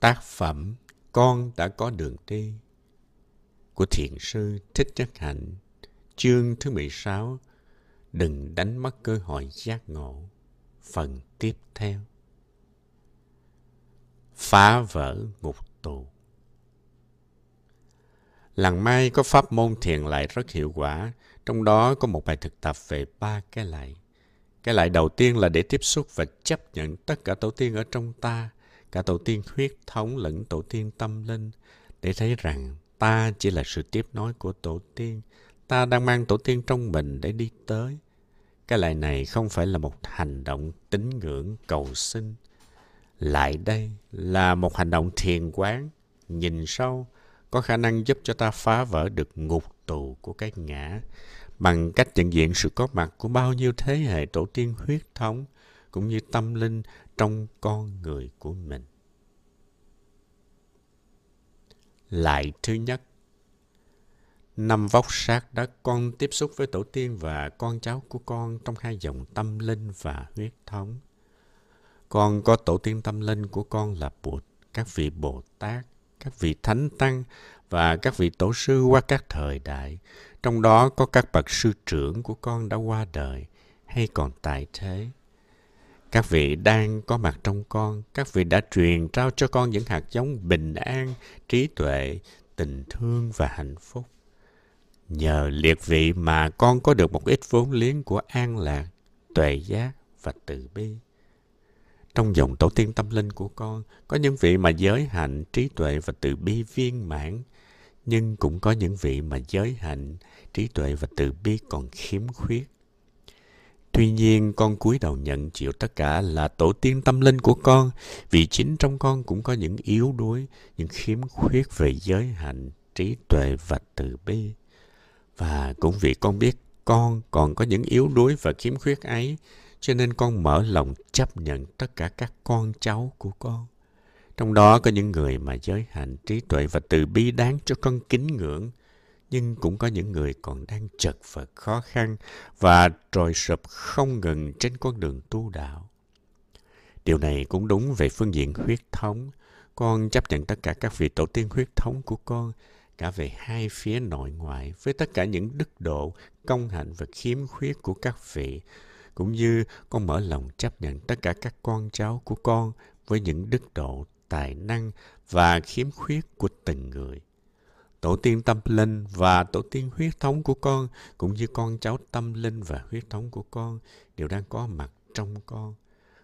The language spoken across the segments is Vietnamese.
Tác phẩm Con đã có đường đi của Thiền sư Thích Nhất Hạnh, chương thứ 16, Đừng đánh mất cơ hội giác ngộ, phần tiếp theo. Phá vỡ ngục tù Làng Mai có pháp môn thiền lại rất hiệu quả, trong đó có một bài thực tập về ba cái lại. Cái lại đầu tiên là để tiếp xúc và chấp nhận tất cả tổ tiên ở trong ta, cả tổ tiên huyết thống lẫn tổ tiên tâm linh, để thấy rằng ta chỉ là sự tiếp nối của tổ tiên. Ta đang mang tổ tiên trong mình để đi tới. Cái lại này không phải là một hành động tín ngưỡng cầu xin. Lại đây là một hành động thiền quán, nhìn sâu, có khả năng giúp cho ta phá vỡ được ngục tù của cái ngã bằng cách nhận diện sự có mặt của bao nhiêu thế hệ tổ tiên huyết thống cũng như tâm linh trong con người của mình. Lại thứ nhất, năm vóc sát đã con tiếp xúc với tổ tiên và con cháu của con trong hai dòng tâm linh và huyết thống. Con có tổ tiên tâm linh của con là Bụt, các vị Bồ Tát, các vị Thánh Tăng và các vị Tổ sư qua các thời đại. Trong đó có các bậc sư trưởng của con đã qua đời hay còn tại thế. Các vị đang có mặt trong con, các vị đã truyền trao cho con những hạt giống bình an, trí tuệ, tình thương và hạnh phúc. Nhờ liệt vị mà con có được một ít vốn liếng của an lạc, tuệ giác và từ bi. Trong dòng tổ tiên tâm linh của con, có những vị mà giới hạnh, trí tuệ và từ bi viên mãn, nhưng cũng có những vị mà giới hạnh, trí tuệ và từ bi còn khiếm khuyết. Tuy nhiên, con cúi đầu nhận chịu tất cả là tổ tiên tâm linh của con, vì chính trong con cũng có những yếu đuối, những khiếm khuyết về giới hạnh, trí tuệ và từ bi. Và cũng vì con biết con còn có những yếu đuối và khiếm khuyết ấy, cho nên con mở lòng chấp nhận tất cả các con cháu của con. Trong đó có những người mà giới hạnh, trí tuệ và từ bi đáng cho con kính ngưỡng, nhưng cũng có những người còn đang chật vật khó khăn và trồi sụp không ngừng trên con đường tu đạo. Điều này cũng đúng về phương diện huyết thống. Con chấp nhận tất cả các vị tổ tiên huyết thống của con, cả về hai phía nội ngoại, với tất cả những đức độ, công hạnh và khiếm khuyết của các vị, cũng như con mở lòng chấp nhận tất cả các con cháu của con với những đức độ, tài năng và khiếm khuyết của từng người. Tổ tiên tâm linh và tổ tiên huyết thống của con cũng như con cháu tâm linh và huyết thống của con đều đang có mặt trong con.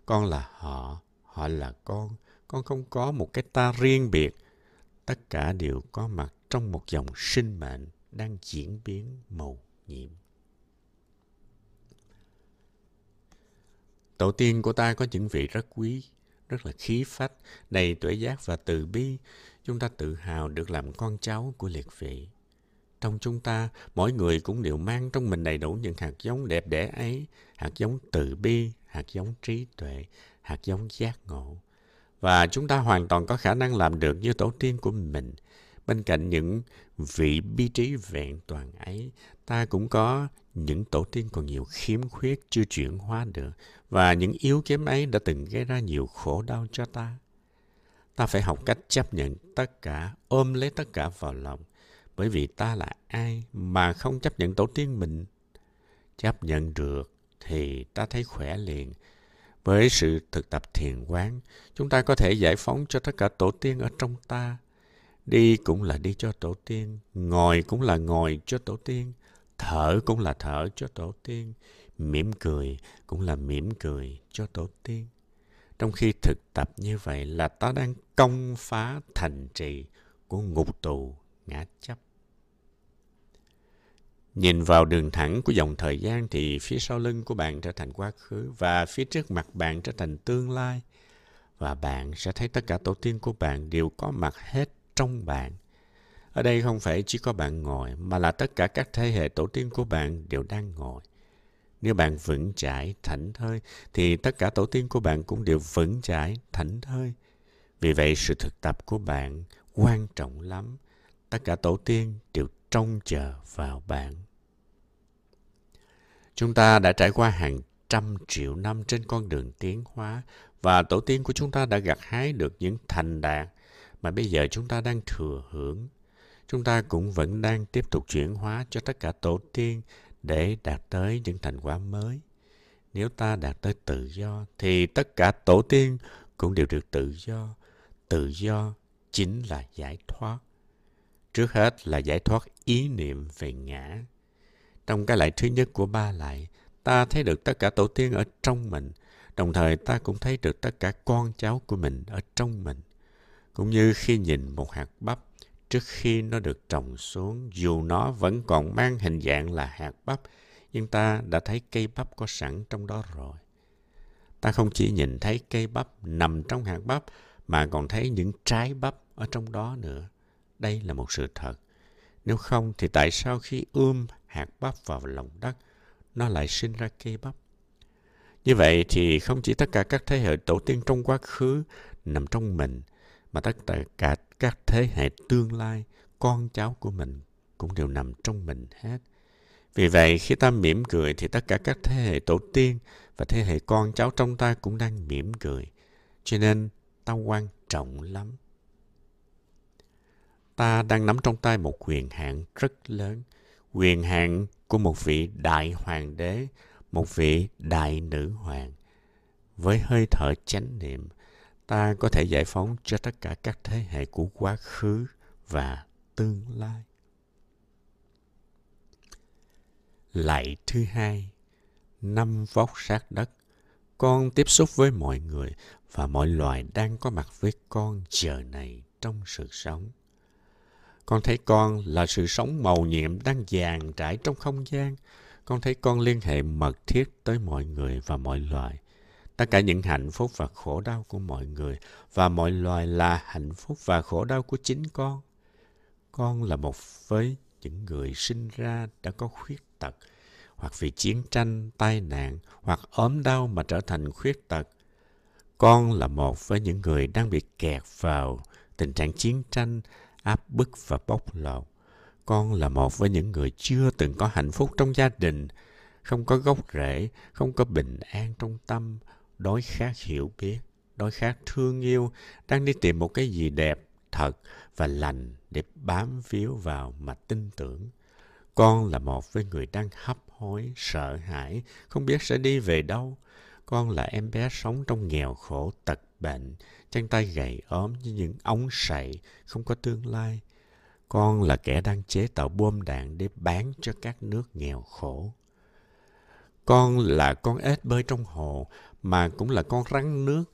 Con là họ, họ là con. Con không có một cái ta riêng biệt. Tất cả đều có mặt trong một dòng sinh mệnh đang diễn biến màu nhiệm. Tổ tiên của ta có những vị rất quý, rất là khí phách, đầy tuệ giác và từ bi. Chúng ta tự hào được làm con cháu của liệt vị. Trong chúng ta, mỗi người cũng đều mang trong mình đầy đủ những hạt giống đẹp đẽ ấy, hạt giống từ bi, hạt giống trí tuệ, hạt giống giác ngộ. Và chúng ta hoàn toàn có khả năng làm được như tổ tiên của mình. Bên cạnh những vị bi trí vẹn toàn ấy, ta cũng có những tổ tiên còn nhiều khiếm khuyết chưa chuyển hóa được và những yếu kém ấy đã từng gây ra nhiều khổ đau cho ta. Ta phải học cách chấp nhận tất cả, ôm lấy tất cả vào lòng. Bởi vì ta là ai mà không chấp nhận tổ tiên mình? Chấp nhận được thì ta thấy khỏe liền. Với sự thực tập thiền quán, chúng ta có thể giải phóng cho tất cả tổ tiên ở trong ta. Đi cũng là đi cho tổ tiên, ngồi cũng là ngồi cho tổ tiên, thở cũng là thở cho tổ tiên, mỉm cười cũng là mỉm cười cho tổ tiên. Trong khi thực tập như vậy là ta đang công phá thành trì của ngục tù ngã chấp. Nhìn vào đường thẳng của dòng thời gian thì phía sau lưng của bạn trở thành quá khứ và phía trước mặt bạn trở thành tương lai. Và bạn sẽ thấy tất cả tổ tiên của bạn đều có mặt hết trong bạn. Ở đây không phải chỉ có bạn ngồi, mà là tất cả các thế hệ tổ tiên của bạn đều đang ngồi. Nếu bạn vững chãi, thảnh thơi, thì tất cả tổ tiên của bạn cũng đều vững chãi, thảnh thơi. Vì vậy, sự thực tập của bạn quan trọng lắm. Tất cả tổ tiên đều trông chờ vào bạn. Chúng ta đã trải qua hàng trăm triệu năm trên con đường tiến hóa và tổ tiên của chúng ta đã gặt hái được những thành đạt mà bây giờ chúng ta đang thừa hưởng. Chúng ta cũng vẫn đang tiếp tục chuyển hóa cho tất cả tổ tiên để đạt tới những thành quả mới. Nếu ta đạt tới tự do thì tất cả tổ tiên cũng đều được tự do. Tự do chính là giải thoát. Trước hết là giải thoát ý niệm về ngã. Trong cái lại thứ nhất của ba lại, ta thấy được tất cả tổ tiên ở trong mình, đồng thời ta cũng thấy được tất cả con cháu của mình ở trong mình. Cũng như khi nhìn một hạt bắp trước khi nó được trồng xuống, dù nó vẫn còn mang hình dạng là hạt bắp, nhưng ta đã thấy cây bắp có sẵn trong đó rồi. Ta không chỉ nhìn thấy cây bắp nằm trong hạt bắp, mà còn thấy những trái bắp ở trong đó nữa. Đây là một sự thật. Nếu không thì tại sao khi ươm hạt bắp vào lòng đất, nó lại sinh ra cây bắp? Như vậy thì không chỉ tất cả các thế hệ tổ tiên trong quá khứ nằm trong mình, mà tất cả các thế hệ tương lai, con cháu của mình cũng đều nằm trong mình hết. Vì vậy, khi ta mỉm cười thì tất cả các thế hệ tổ tiên và thế hệ con cháu trong ta cũng đang mỉm cười. Cho nên, ta quan trọng lắm. Ta đang nắm trong tay một quyền hạn rất lớn. Quyền hạn của một vị đại hoàng đế, một vị đại nữ hoàng. Với hơi thở chánh niệm, ta có thể giải phóng cho tất cả các thế hệ của quá khứ và tương lai. Lạy thứ hai, năm vóc sát đất, con tiếp xúc với mọi người và mọi loài đang có mặt với con giờ này trong sự sống. Con thấy con là sự sống màu nhiệm đang dàn trải trong không gian. Con thấy con liên hệ mật thiết tới mọi người và mọi loài. Tất cả những hạnh phúc và khổ đau của mọi người và mọi loài là hạnh phúc và khổ đau của chính con. Con là một với những người sinh ra đã có khuyết tật, hoặc vì chiến tranh, tai nạn, hoặc ốm đau mà trở thành khuyết tật. Con là một với những người đang bị kẹt vào tình trạng chiến tranh, áp bức và bóc lột. Con là một với những người chưa từng có hạnh phúc trong gia đình, không có gốc rễ, không có bình an trong tâm, đói khát hiểu biết, đói khát thương yêu, đang đi tìm một cái gì đẹp, thật và lành để bám víu vào mà tin tưởng. Con là một với người đang hấp hối, sợ hãi, không biết sẽ đi về đâu. Con là em bé sống trong nghèo khổ, tật bệnh, chân tay gầy ốm như những ống sậy, không có tương lai. Con là kẻ đang chế tạo bom đạn để bán cho các nước nghèo khổ. Con là con ếch bơi trong hồ, mà cũng là con rắn nước.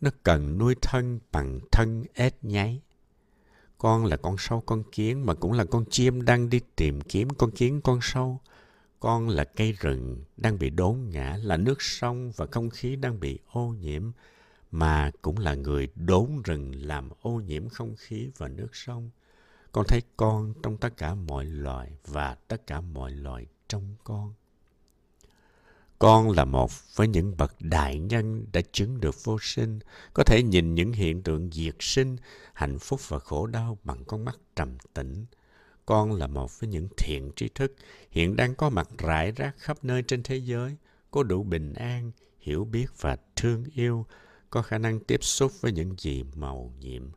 Nó cần nuôi thân bằng thân ếch nháy. Con là con sâu con kiến mà cũng là con chim đang đi tìm kiếm con kiến con sâu. Con là cây rừng đang bị đốn ngã, là nước sông và không khí đang bị ô nhiễm, mà cũng là người đốn rừng làm ô nhiễm không khí và nước sông. Con thấy con trong tất cả mọi loài và tất cả mọi loài trong con. Con là một với những bậc đại nhân đã chứng được vô sinh, có thể nhìn những hiện tượng diệt sinh, hạnh phúc và khổ đau bằng con mắt trầm tĩnh. Con là một với những thiện tri thức hiện đang có mặt rải rác khắp nơi trên thế giới, có đủ bình an, hiểu biết và thương yêu, có khả năng tiếp xúc với những gì màu nhiệm,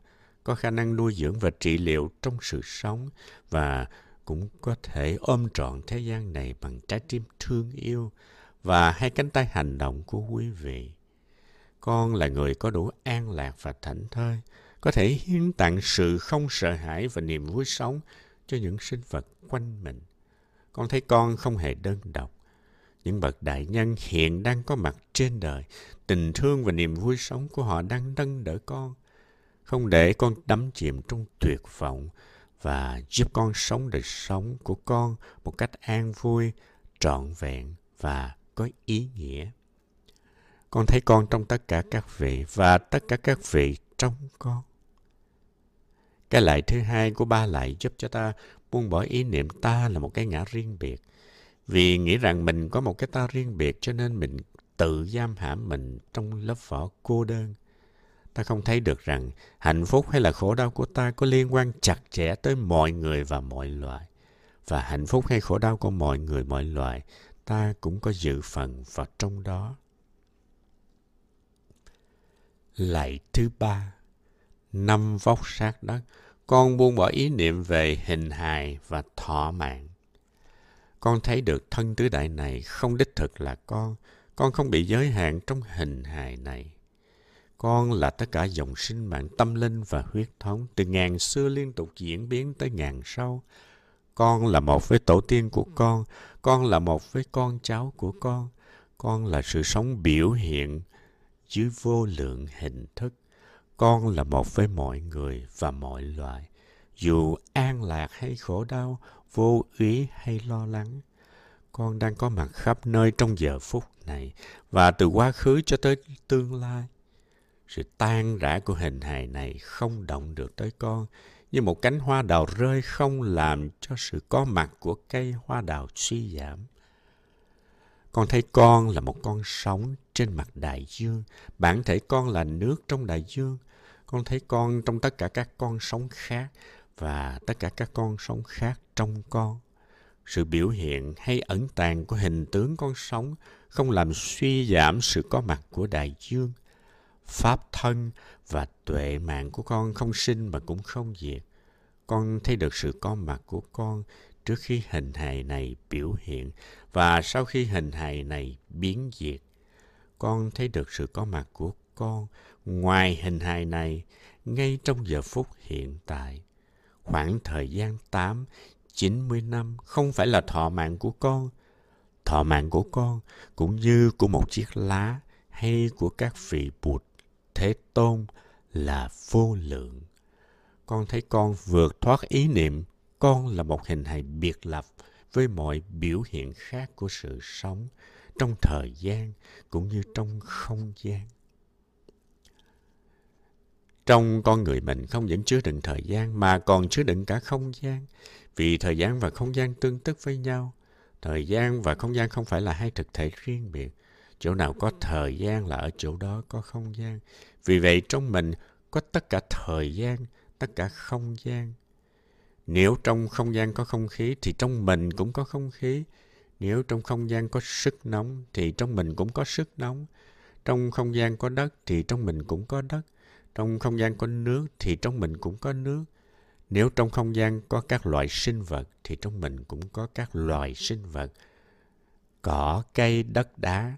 có khả năng nuôi dưỡng và trị liệu trong sự sống và cũng có thể ôm trọn thế gian này bằng trái tim thương yêu và hai cánh tay hành động của quý vị. Con là người có đủ an lạc và thảnh thơi, có thể hiến tặng sự không sợ hãi và niềm vui sống cho những sinh vật quanh mình. Con thấy con không hề đơn độc. Những bậc đại nhân hiện đang có mặt trên đời, tình thương và niềm vui sống của họ đang nâng đỡ con, không để con đắm chìm trong tuyệt vọng và giúp con sống đời sống của con một cách an vui, trọn vẹn và có ý nghĩa. Con thấy con trong tất cả các vị và tất cả các vị trong con. Cái lại thứ hai của ba lại giúp cho ta buông bỏ ý niệm ta là một cái ngã riêng biệt. Vì nghĩ rằng mình có một cái ta riêng biệt cho nên mình tự giam hãm mình trong lớp vỏ cô đơn. Ta không thấy được rằng hạnh phúc hay là khổ đau của ta có liên quan chặt chẽ tới mọi người và mọi loài. Và hạnh phúc hay khổ đau của mọi người, mọi loài ta cũng có dự phần vào trong đó. Lạy thứ ba, năm vóc sát đất, con buông bỏ ý niệm về hình hài và thọ mạng. Con thấy được thân tứ đại này không đích thực là con. Con không bị giới hạn trong hình hài này. Con là tất cả dòng sinh mạng tâm linh và huyết thống từ ngàn xưa liên tục diễn biến tới ngàn sau. Con là một với tổ tiên của con. Con là một với con cháu của con. Con là sự sống biểu hiện dưới vô lượng hình thức. Con là một với mọi người và mọi loài. Dù an lạc hay khổ đau, vô ý hay lo lắng, con đang có mặt khắp nơi trong giờ phút này và từ quá khứ cho tới tương lai. Sự tan rã của hình hài này không động được tới con, như một cánh hoa đào rơi không làm cho sự có mặt của cây hoa đào suy giảm. Con thấy con là một con sóng trên mặt đại dương, bản thể con là nước trong đại dương. Con thấy con trong tất cả các con sóng khác và tất cả các con sóng khác trong con. Sự biểu hiện hay ẩn tàng của hình tướng con sóng không làm suy giảm sự có mặt của đại dương. Pháp thân và tuệ mạng của con không sinh mà cũng không diệt. Con thấy được sự có mặt của con trước khi hình hài này biểu hiện và sau khi hình hài này biến diệt. Con thấy được sự có mặt của con ngoài hình hài này ngay trong giờ phút hiện tại. Khoảng thời gian 8, 90 năm không phải là thọ mạng của con. Thọ mạng của con cũng như của một chiếc lá hay của các vị Bụt, Thế Tôn là vô lượng. Con thấy con vượt thoát ý niệm, con là một hình hài biệt lập với mọi biểu hiện khác của sự sống trong thời gian cũng như trong không gian. Trong con người mình không những chứa đựng thời gian mà còn chứa đựng cả không gian. Vì thời gian và không gian tương tức với nhau. Thời gian và không gian không phải là hai thực thể riêng biệt. Chỗ nào có thời gian là ở chỗ đó có không gian. Vì vậy trong mình có tất cả thời gian, tất cả không gian. Nếu trong không gian có không khí thì trong mình cũng có không khí. Nếu trong không gian có sức nóng thì trong mình cũng có sức nóng. Trong không gian có đất thì trong mình cũng có đất. Trong không gian có nước thì trong mình cũng có nước. Nếu trong không gian có các loại sinh vật thì trong mình cũng có các loài sinh vật. Cỏ, cây, đất, đá.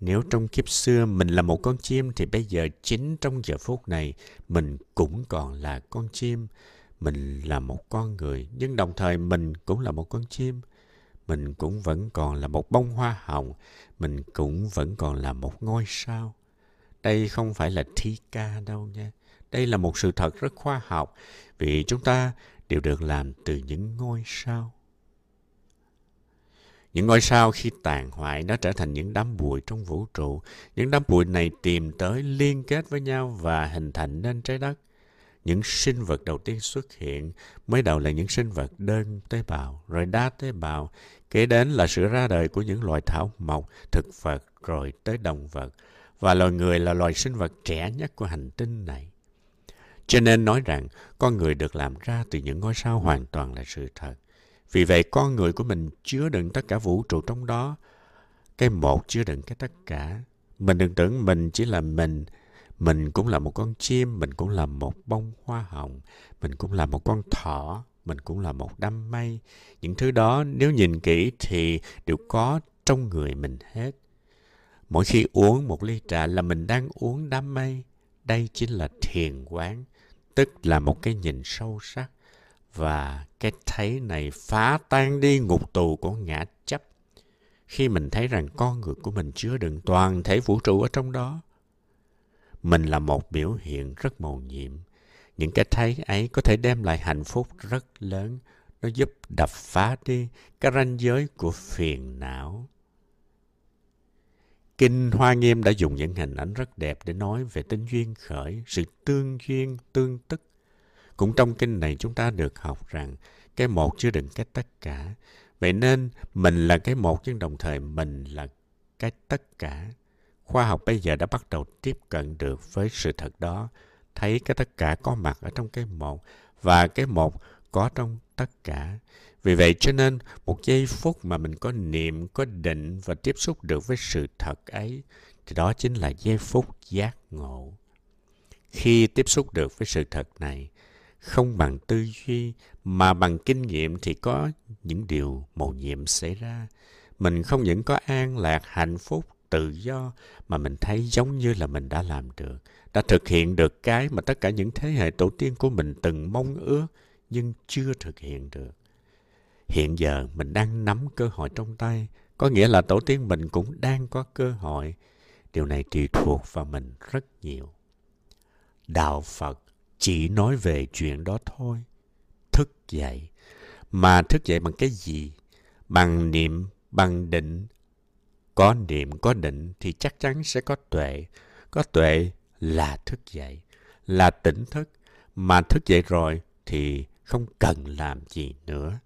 Nếu trong kiếp xưa mình là một con chim thì bây giờ chính trong giờ phút này mình cũng còn là con chim. Mình là một con người, nhưng đồng thời mình cũng là một con chim. Mình cũng vẫn còn là một bông hoa hồng. Mình cũng vẫn còn là một ngôi sao. Đây không phải là thi ca đâu nha. Đây là một sự thật rất khoa học, vì chúng ta đều được làm từ những ngôi sao. Những ngôi sao khi tàn hoại nó trở thành những đám bụi trong vũ trụ. Những đám bụi này tìm tới liên kết với nhau và hình thành nên trái đất. Những sinh vật đầu tiên xuất hiện mới đầu là những sinh vật đơn tế bào, rồi đa tế bào, kế đến là sự ra đời của những loài thảo mộc, thực vật, rồi tới động vật. Và loài người là loài sinh vật trẻ nhất của hành tinh này. Cho nên nói rằng con người được làm ra từ những ngôi sao hoàn toàn là sự thật. Vì vậy con người của mình chứa đựng tất cả vũ trụ trong đó. Cái một chứa đựng cái tất cả. Mình đừng tưởng mình chỉ là mình. Mình cũng là một con chim, mình cũng là một bông hoa hồng, mình cũng là một con thỏ, mình cũng là một đám mây. Những thứ đó nếu nhìn kỹ thì đều có trong người mình hết. Mỗi khi uống một ly trà là mình đang uống đám mây. Đây chính là thiền quán tức là một cái nhìn sâu sắc và cái thấy này phá tan đi ngục tù của ngã chấp. Khi mình thấy rằng con người của mình chứa đựng toàn thể vũ trụ ở trong đó mình là một biểu hiện rất màu nhiệm. Những cái thấy ấy có thể đem lại hạnh phúc rất lớn. Nó giúp đập phá đi cái ranh giới của phiền não. Kinh Hoa Nghiêm đã dùng những hình ảnh rất đẹp để nói về tính duyên khởi, sự tương duyên, tương tức. Cũng trong kinh này chúng ta được học rằng cái một chứa đựng cái tất cả. Vậy nên mình là cái một nhưng đồng thời mình là cái tất cả. Khoa học bây giờ đã bắt đầu tiếp cận được với sự thật đó, thấy cái tất cả có mặt ở trong cái một và cái một có trong tất cả. Vì vậy cho nên một giây phút mà mình có niệm, có định và tiếp xúc được với sự thật ấy thì đó chính là giây phút giác ngộ. Khi khi tiếp xúc được với sự thật này, không bằng tư duy mà bằng kinh nghiệm thì có những điều mầu nhiệm xảy ra. Mình không những có an lạc, hạnh phúc, tự do mà mình thấy giống như là mình đã làm được, đã thực hiện được cái mà tất cả những thế hệ tổ tiên của mình từng mong ước nhưng chưa thực hiện được. Hiện giờ mình đang nắm cơ hội trong tay, có nghĩa là tổ tiên mình cũng đang có cơ hội. Điều này tùy thuộc vào mình rất nhiều. Đạo Phật chỉ nói về chuyện đó thôi. Thức dậy. Mà thức dậy bằng cái gì? Bằng niệm, bằng định. Có niệm, có định thì chắc chắn sẽ có tuệ. Có tuệ là thức dậy, là tỉnh thức. Mà thức dậy rồi thì không cần làm gì nữa.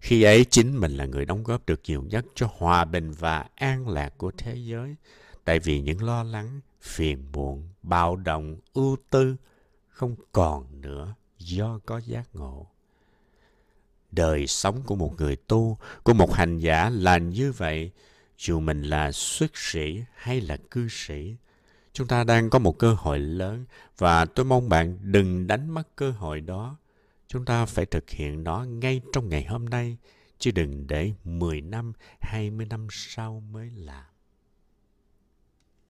Khi ấy chính mình là người đóng góp được nhiều nhất cho hòa bình và an lạc của thế giới. Tại vì những lo lắng, phiền muộn, bạo động, ưu tư không còn nữa do có giác ngộ. Đời sống của một người tu, của một hành giả là như vậy, dù mình là xuất sĩ hay là cư sĩ. Chúng ta đang có một cơ hội lớn và tôi mong bạn đừng đánh mất cơ hội đó. Chúng ta phải thực hiện nó ngay trong ngày hôm nay, chứ đừng để 10 năm, 20 năm sau mới làm.